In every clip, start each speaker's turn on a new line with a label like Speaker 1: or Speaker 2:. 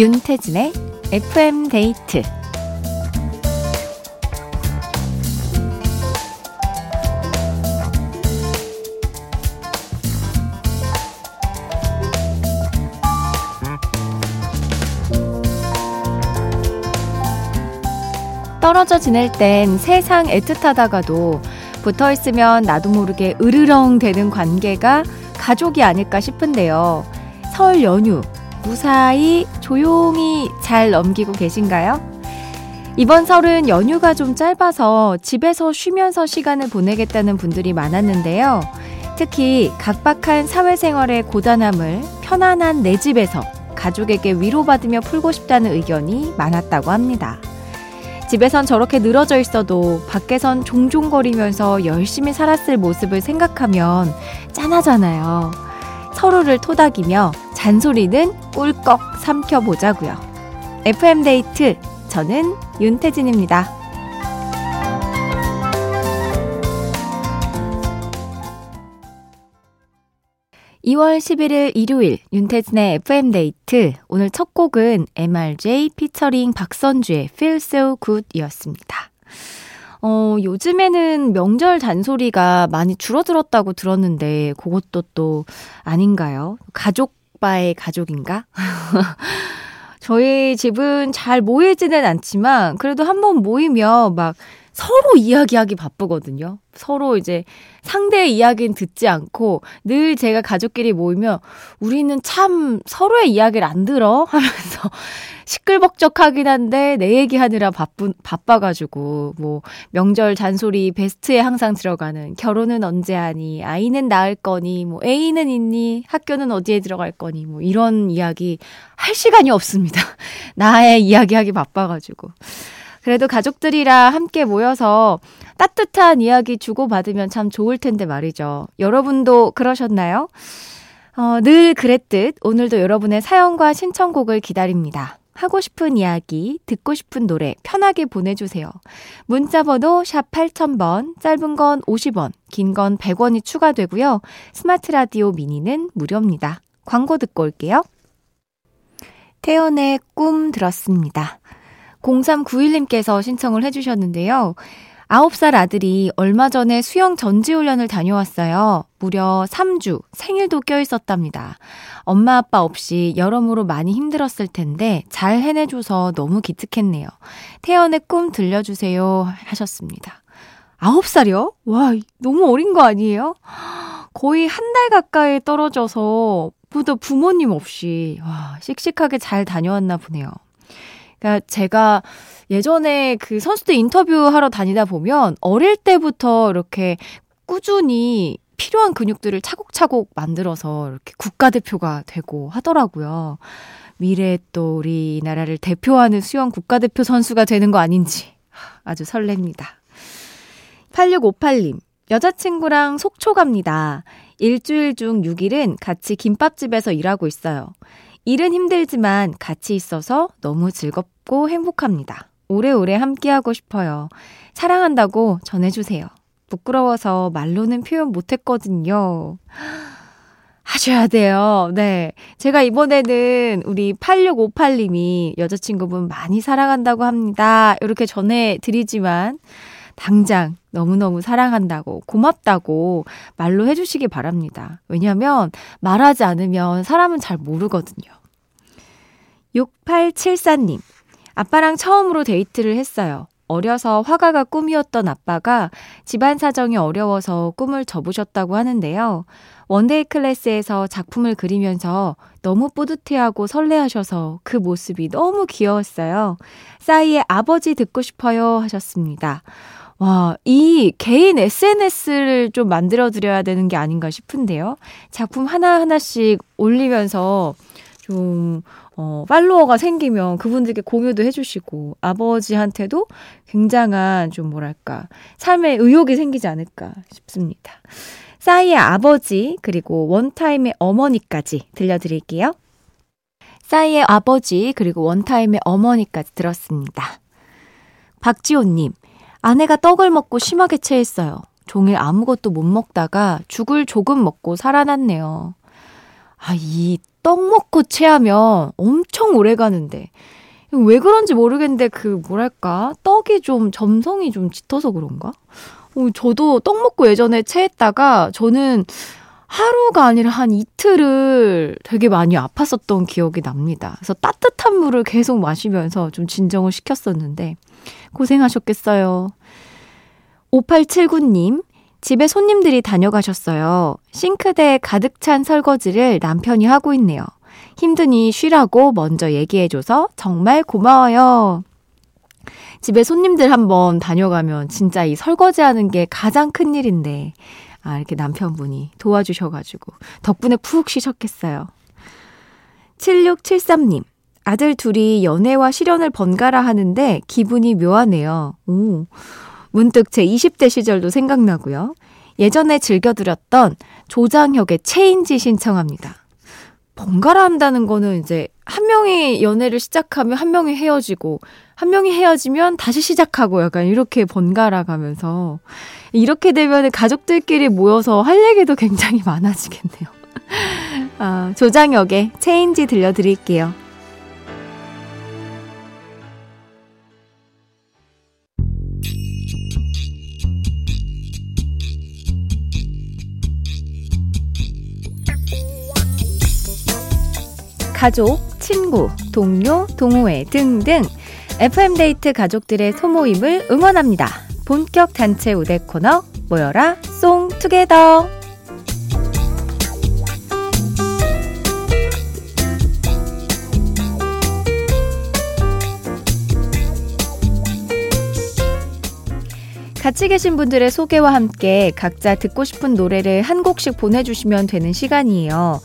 Speaker 1: 윤태진의 FM 데이트 떨어져 지낼 땐 세상 애틋하다가도 붙어 있으면 나도 모르게 으르렁 되는 관계가 가족이 아닐까 싶은데요. 설 연휴 무사히 조용히 잘 넘기고 계신가요? 이번 설은 연휴가 좀 짧아서 집에서 쉬면서 시간을 보내겠다는 분들이 많았는데요. 특히 각박한 사회생활의 고단함을 편안한 내 집에서 가족에게 위로받으며 풀고 싶다는 의견이 많았다고 합니다. 집에선 저렇게 늘어져 있어도 밖에선 종종거리면서 열심히 살았을 모습을 생각하면 짠하잖아요. 서로를 토닥이며 잔소리는 꿀꺽 삼켜보자고요. FM데이트, 저는 윤태진입니다. 2월 11일 일요일 윤태진의 FM데이트 오늘 첫 곡은 MRJ 피처링 박선주의 Feel So Good 이었습니다. 어, 요즘에는 명절 잔소리가 많이 줄어들었다고 들었는데 그것도 또 아닌가요? 가족 바의 가족인가? 저희 집은 잘 모이지는 않지만 그래도 한번 모이면 막 서로 이야기하기 바쁘거든요. 서로 이제 상대의 이야기는 듣지 않고 늘 제가 가족끼리 모이면 우리는 참 서로의 이야기를 안 들어 하면서 시끌벅적하긴 한데 내 얘기하느라 바쁜 바빠가지고 뭐 명절 잔소리 베스트에 항상 들어가는 결혼은 언제 하니 아이는 낳을 거니 뭐 애인은 있니 학교는 어디에 들어갈 거니 뭐 이런 이야기 할 시간이 없습니다. 나의 이야기하기 바빠가지고. 그래도 가족들이랑 함께 모여서 따뜻한 이야기 주고받으면 참 좋을 텐데 말이죠. 여러분도 그러셨나요? 어, 늘 그랬듯 오늘도 여러분의 사연과 신청곡을 기다립니다. 하고 싶은 이야기, 듣고 싶은 노래 편하게 보내주세요. 문자번호 샵 8000번, 짧은 건 50원, 긴 건 100원이 추가되고요. 스마트 라디오 미니는 무료입니다. 광고 듣고 올게요. 태연의 꿈 들었습니다. 0391님께서 신청을 해주셨는데요. 9살 아들이 얼마 전에 수영 전지훈련을 다녀왔어요. 무려 3주, 생일도 껴있었답니다. 엄마 아빠 없이 여러모로 많이 힘들었을 텐데 잘 해내줘서 너무 기특했네요. 태연의 꿈 들려주세요 하셨습니다. 9살이요? 와, 너무 어린 거 아니에요? 거의 한 달 가까이 떨어져서 또 부모님 없이 와, 씩씩하게 잘 다녀왔나 보네요. 그러니까 제가 예전에 그 선수들 인터뷰하러 다니다 보면 어릴 때부터 이렇게 꾸준히 필요한 근육들을 차곡차곡 만들어서 이렇게 국가대표가 되고 하더라고요. 미래에 또 우리나라를 대표하는 수영 국가대표 선수가 되는 거 아닌지 아주 설렙니다. 8658님, 여자친구랑 속초 갑니다. 일주일 중 6일은 같이 김밥집에서 일하고 있어요. 일은 힘들지만 같이 있어서 너무 즐겁고 행복합니다. 오래오래 함께하고 싶어요. 사랑한다고 전해주세요. 부끄러워서 말로는 표현 못했거든요. 하셔야 돼요. 네. 제가 이번에는 우리 8658님이 여자친구분 많이 사랑한다고 합니다. 이렇게 전해드리지만, 당장 너무너무 사랑한다고, 고맙다고 말로 해주시기 바랍니다. 왜냐면 말하지 않으면 사람은 잘 모르거든요. 6874님, 아빠랑 처음으로 데이트를 했어요. 어려서 화가가 꿈이었던 아빠가 집안 사정이 어려워서 꿈을 접으셨다고 하는데요. one-day class에서 작품을 그리면서 너무 뿌듯해하고 설레하셔서 그 모습이 너무 귀여웠어요. 싸이의 아버지 듣고 싶어요 하셨습니다. 와, 이 개인 SNS를 좀 만들어드려야 되는 게 아닌가 싶은데요. 작품 하나하나씩 올리면서 좀, 어, 팔로워가 생기면 그분들께 공유도 해주시고, 아버지한테도 굉장한 좀 뭐랄까, 삶의 의욕이 생기지 않을까 싶습니다. 싸이의 아버지, 그리고 원타임의 어머니까지 들려드릴게요. 싸이의 아버지, 그리고 원타임의 어머니까지 들었습니다. 박지호님, 아내가 떡을 먹고 심하게 체했어요. 종일 아무것도 못 먹다가 죽을 조금 먹고 살아났네요. 아, 이 떡 먹고 체하면 엄청 오래 가는데. 왜 그런지 모르겠는데 그 뭐랄까 떡이 좀 점성이 좀 짙어서 그런가? 어, 저도 떡 먹고 예전에 체했다가 저는 하루가 아니라 한 이틀을 되게 많이 아팠었던 기억이 납니다. 그래서 따뜻한 물을 계속 마시면서 좀 진정을 시켰었는데 고생하셨겠어요. 5879님, 집에 손님들이 다녀가셨어요. 싱크대에 가득 찬 설거지를 남편이 하고 있네요. 힘드니 쉬라고 먼저 얘기해줘서 정말 고마워요. 집에 손님들 한번 다녀가면 진짜 이 설거지 하는 게 가장 큰 일인데, 아, 이렇게 남편분이 도와주셔가지고, 덕분에 푹 쉬셨겠어요. 7673님, 아들 둘이 연애와 실연을 번갈아 하는데 기분이 묘하네요. 오. 문득 제 20대 시절도 생각나고요. 예전에 즐겨들었던 조장혁의 체인지 신청합니다. 번갈아 한다는 거는 이제 한 명이 연애를 시작하면 한 명이 헤어지고 한 명이 헤어지면 다시 시작하고 약간 이렇게 번갈아 가면서 이렇게 되면 가족들끼리 모여서 할 얘기도 굉장히 많아지겠네요. 아, 조장혁의 체인지 들려드릴게요. 가족, 친구, 동료, 동호회 등등 FM데이트 가족들의 소모임을 응원합니다. 본격 단체 우대 코너 모여라 송 투게더 같이 계신 분들의 소개와 함께 각자 듣고 싶은 노래를 한 곡씩 보내주시면 되는 시간이에요.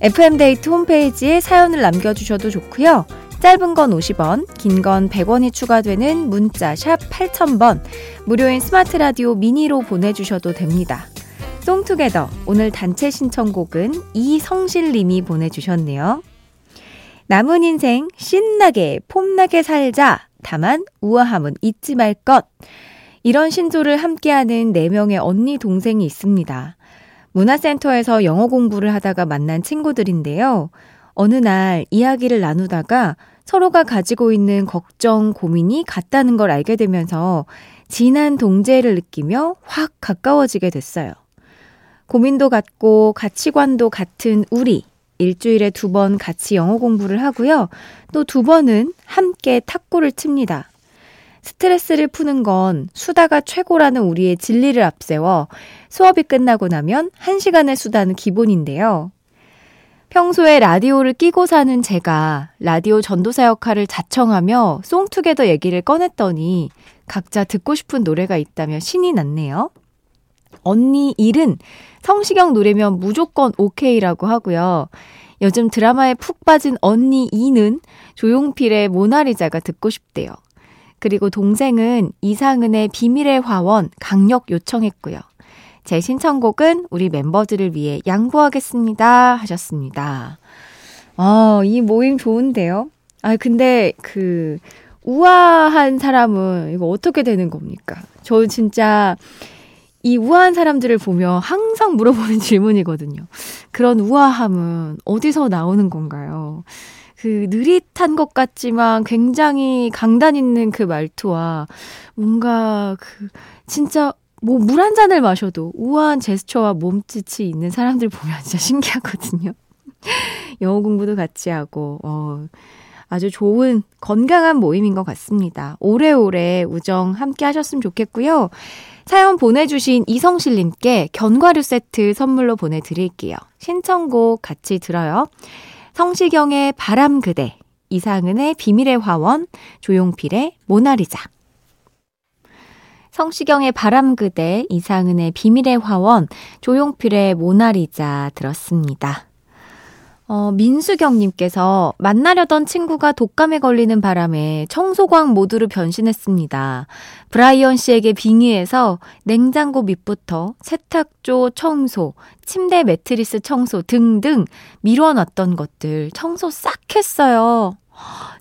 Speaker 1: FM데이트 홈페이지에 사연을 남겨주셔도 좋고요. 짧은 건 50원, 긴 건 100원이 추가되는 문자 샵 8000번, 무료인 스마트 라디오 미니로 보내주셔도 됩니다. 송투게더 오늘 단체 신청곡은 이성실 님이 보내주셨네요. 남은 인생 신나게 폼나게 살자. 다만 우아함은 잊지 말 것. 이런 신조를 함께하는 4명의 언니 동생이 있습니다. 문화센터에서 영어 공부를 하다가 만난 친구들인데요. 어느 날 이야기를 나누다가 서로가 가지고 있는 걱정, 고민이 같다는 걸 알게 되면서 진한 동제를 느끼며 확 가까워지게 됐어요. 고민도 같고 가치관도 같은 우리. 일주일에 두 번 같이 영어 공부를 하고요. 또 두 번은 함께 탁구를 칩니다. 스트레스를 푸는 건 수다가 최고라는 우리의 진리를 앞세워 수업이 끝나고 나면 1시간의 수다는 기본인데요. 평소에 라디오를 끼고 사는 제가 라디오 전도사 역할을 자청하며 송투게더 얘기를 꺼냈더니 각자 듣고 싶은 노래가 있다며 신이 났네요. 언니 1은 성시경 노래면 무조건 오케이라고 하고요. 요즘 드라마에 푹 빠진 언니 2는 조용필의 모나리자가 듣고 싶대요. 그리고 동생은 이상은의 비밀의 화원 강력 요청했고요. 제 신청곡은 우리 멤버들을 위해 양보하겠습니다. 하셨습니다. 아, 이 모임 좋은데요? 아, 근데 그, 우아한 사람은 이거 어떻게 되는 겁니까? 저 진짜 이 우아한 사람들을 보면 항상 물어보는 질문이거든요. 그런 우아함은 어디서 나오는 건가요? 그 느릿한 것 같지만 굉장히 강단 있는 그 말투와 뭔가 그 진짜 뭐 물 한 잔을 마셔도 우아한 제스처와 몸짓이 있는 사람들 보면 진짜 신기하거든요. 영어 공부도 같이 하고, 어, 아주 좋은 건강한 모임인 것 같습니다. 오래오래 우정 함께 하셨으면 좋겠고요. 사연 보내주신 이성실님께 견과류 세트 선물로 보내드릴게요. 신청곡 같이 들어요. 성시경의 바람 그대, 이상은의 비밀의 화원, 조용필의 모나리자. 성시경의 바람 그대, 이상은의 비밀의 화원, 조용필의 모나리자 들었습니다. 어, 민수경님께서 만나려던 친구가 독감에 걸리는 바람에 청소광 모두를 변신했습니다. 브라이언 씨에게 빙의해서 냉장고 밑부터 세탁조 청소, 침대 매트리스 청소 등등 미뤄놨던 것들 청소 싹 했어요.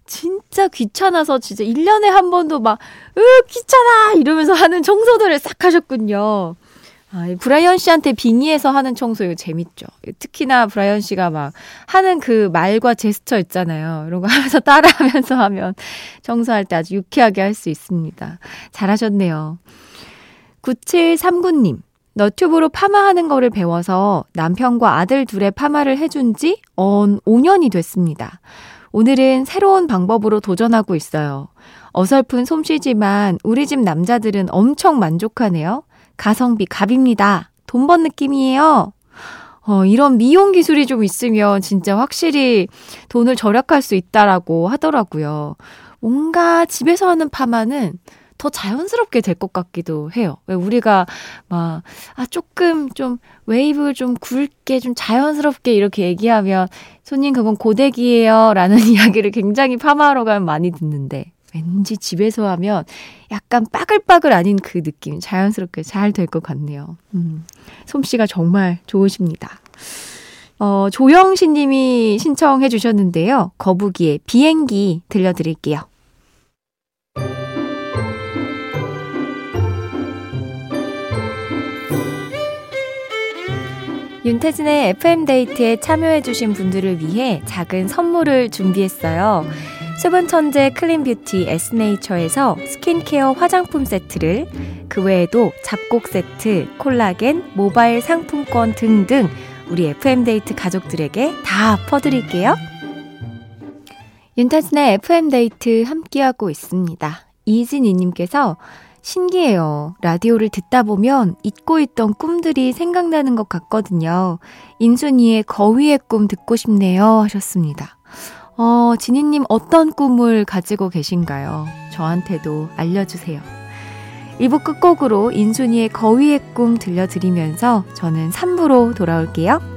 Speaker 1: 진짜 귀찮아서 진짜 1년에 한 번도 막, 으, 귀찮아! 이러면서 하는 청소들을 싹 하셨군요. 아, 브라이언 씨한테 빙의해서 하는 청소 이거 재밌죠. 특히나 브라이언 씨가 막 하는 그 말과 제스처 있잖아요. 이런 거 하면서 따라하면서 하면 청소할 때 아주 유쾌하게 할 수 있습니다. 잘하셨네요. 9739님. 너튜브로 파마하는 거를 배워서 남편과 아들 둘의 파마를 해준 지 언 5년이 됐습니다. 오늘은 새로운 방법으로 도전하고 있어요. 어설픈 솜씨지만 우리 집 남자들은 엄청 만족하네요. 가성비 갑입니다. 돈 번 느낌이에요. 어, 이런 미용 기술이 좀 있으면 진짜 확실히 돈을 절약할 수 있다라고 하더라고요. 뭔가 집에서 하는 파마는 더 자연스럽게 될 것 같기도 해요. 왜 우리가 막, 아, 조금 좀 웨이브 좀 굵게 좀 자연스럽게 이렇게 얘기하면 손님 그건 고데기예요. 라는 이야기를 굉장히 파마하러 가면 많이 듣는데 왠지 집에서 하면 약간 빠글빠글 아닌 그 느낌 자연스럽게 잘 될 것 같네요. 음, 솜씨가 정말 좋으십니다. 어, 조영신 님이 신청해 주셨는데요. 거북이의 비행기 들려드릴게요. 윤태진의 FM데이트에 참여해주신 분들을 위해 작은 선물을 준비했어요. 수분 천재 clean beauty 에스네이처에서 스킨케어 화장품 세트를 그 외에도 잡곡 세트, 콜라겐, 모바일 상품권 등등 우리 FM데이트 가족들에게 다 퍼드릴게요. 윤태진의 FM데이트 함께하고 있습니다. 이진희님께서 신기해요. 라디오를 듣다 보면 잊고 있던 꿈들이 생각나는 것 같거든요. 인순이의 거위의 꿈 듣고 싶네요. 하셨습니다. 어, 지니님 어떤 꿈을 가지고 계신가요? 저한테도 알려주세요. 1부 끝곡으로 인순이의 거위의 꿈 들려드리면서 저는 3부로 돌아올게요.